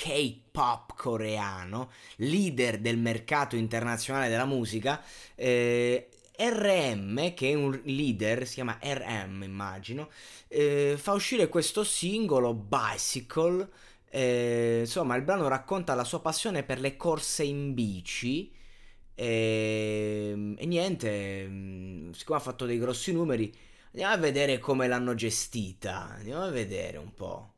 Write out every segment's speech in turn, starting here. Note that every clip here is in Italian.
K-pop coreano, leader del mercato internazionale della musica, eh, RM, che è un leader, si chiama RM immagino, eh, fa uscire questo singolo Bicycle. eh, insomma, il brano racconta la sua passione per le corse in bici. E, e niente, mm, siccome ha fatto dei grossi numeri, andiamo a vedere come l'hanno gestita. Andiamo a vedere un po'.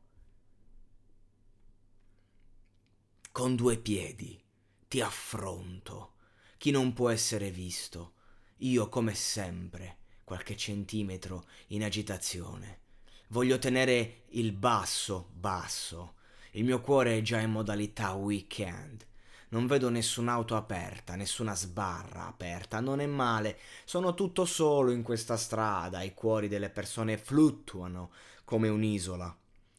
Con due piedi ti affronto. Chi non può essere visto. Io, come sempre, qualche centimetro in agitazione. Voglio tenere il basso basso. Il mio cuore è già in modalità weekend. Non vedo nessun'auto aperta, nessuna sbarra aperta, non è male. Sono tutto solo in questa strada, i cuori delle persone fluttuano come un'isola.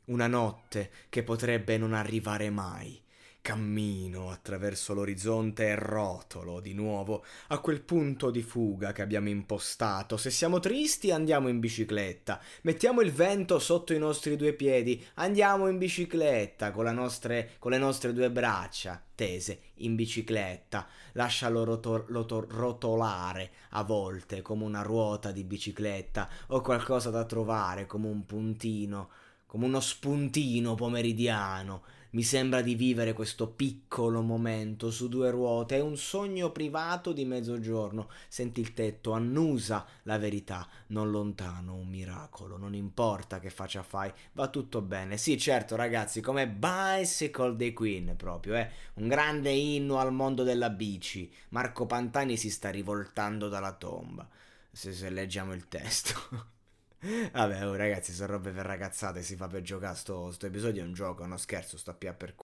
Una notte che potrebbe non arrivare mai. Cammino attraverso l'orizzonte e rotolo di nuovo a quel punto di fuga che abbiamo impostato. Se siamo tristi andiamo in bicicletta, mettiamo il vento sotto i nostri due piedi, andiamo in bicicletta con, nostre, con le nostre due braccia tese in bicicletta, lascialo roto- loto- rotolare a volte come una ruota di bicicletta o qualcosa da trovare come un puntino, come uno spuntino pomeridiano mi sembra di vivere questo piccolo momento su due ruote, è un sogno privato di mezzogiorno. Senti il tetto, annusa la verità, non lontano un miracolo, non importa che faccia fai, va tutto bene. Sì, certo, ragazzi, come Bicycle dei Queen proprio, eh? Un grande inno al mondo della bici. Marco Pantani si sta rivoltando dalla tomba. Se, se leggiamo il testo. Vabbè, oh, ragazzi, sono robe per ragazzate, si fa per giocare. Sto, sto episodio è un gioco, uno scherzo, sta più per